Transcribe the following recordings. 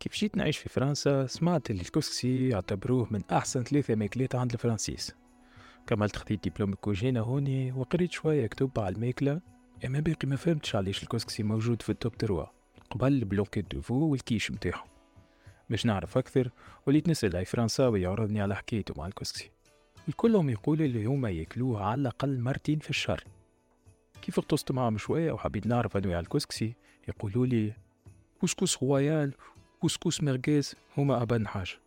كيف جيت نعيش في فرنسا؟ سمعت اللي الكسكسي يعتبروه من أحسن ثلاثة ماكلات عند الفرنسيس. كملت خديت دبلوم الكوجينة هوني وقريت شوية كتب على الماكلة. أما باقي ما فهمتش علاش الكسكسي موجود في ال top trois قبل ال blanquette de veau والكيش متاعهم. باش نعرف أكثر وليت نسأل أي فرنساوي يعرضني على حكايته مع الكسكسي الكلهم يقولوا اللي هما ياكلوه على الأقل مرتين في الشهر. كيف غصت معهم شوية وحبيت نعرف أنواع الكسكسي يقولوا لي couscous royal couscous merguez هما أبن حاجة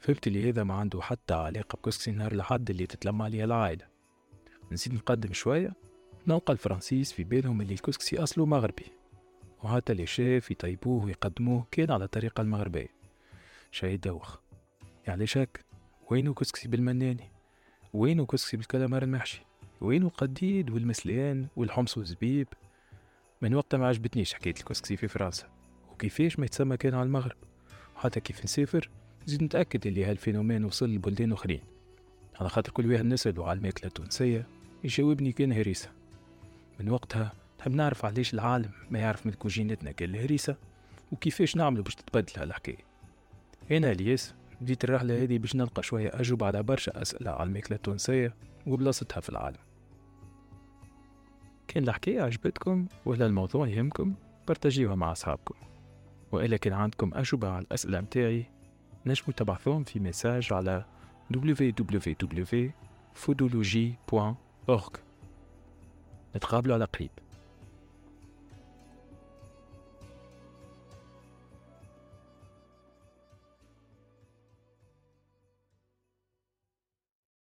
فهمت اللي هذا ما عنده حتى علاقة بكسكسي نهار الحد اللي تتلم عليه العائلة. نسيت نقدم شوية نلقى الفرنسيس في بالهم اللي الكسكسي أصله مغربي. وحتى اللي شاف يطيبوه ويقدموه كان على الطريقة المغربية. شي يدوخ يعني شك وينو كسكسي بالمناني؟ وينو كسكسي بالكلامار المحشي؟ وينو القديد والمسلان والحمص والزبيب؟ من وقتها ما عجبتنيش حكاية الكسكسي في فرنسا. وكيفاش ما يتسمى كان على المغرب. وحتى كيف نسافر زيد نتأكد اللي هال phénomène وصل لبلدان أخرين. على خاطر كل واحد نسألو على الماكلة التونسية يجاوبني كان هريسة. من وقتها نحب نعرف علاش العالم ما يعرف من كوجينتنا كان الهريسة وكيفاش نعملو باش تتبدل هالحكاية. أنا الياس بديت الرحلة هذه باش نلقى شوية أجوبة على برشا أسئلة على الماكلة التونسية وبلاصتها في العالم. كان الحكاية عجبتكم ولا الموضوع يهمكم؟ بارتاجيوها مع أصحابكم. وإلا كان عندكم أجوبة على الأسئلة متاعي نجمو تبعثوهم في مساج على www.fodologie.org نتقابلوا على قريب.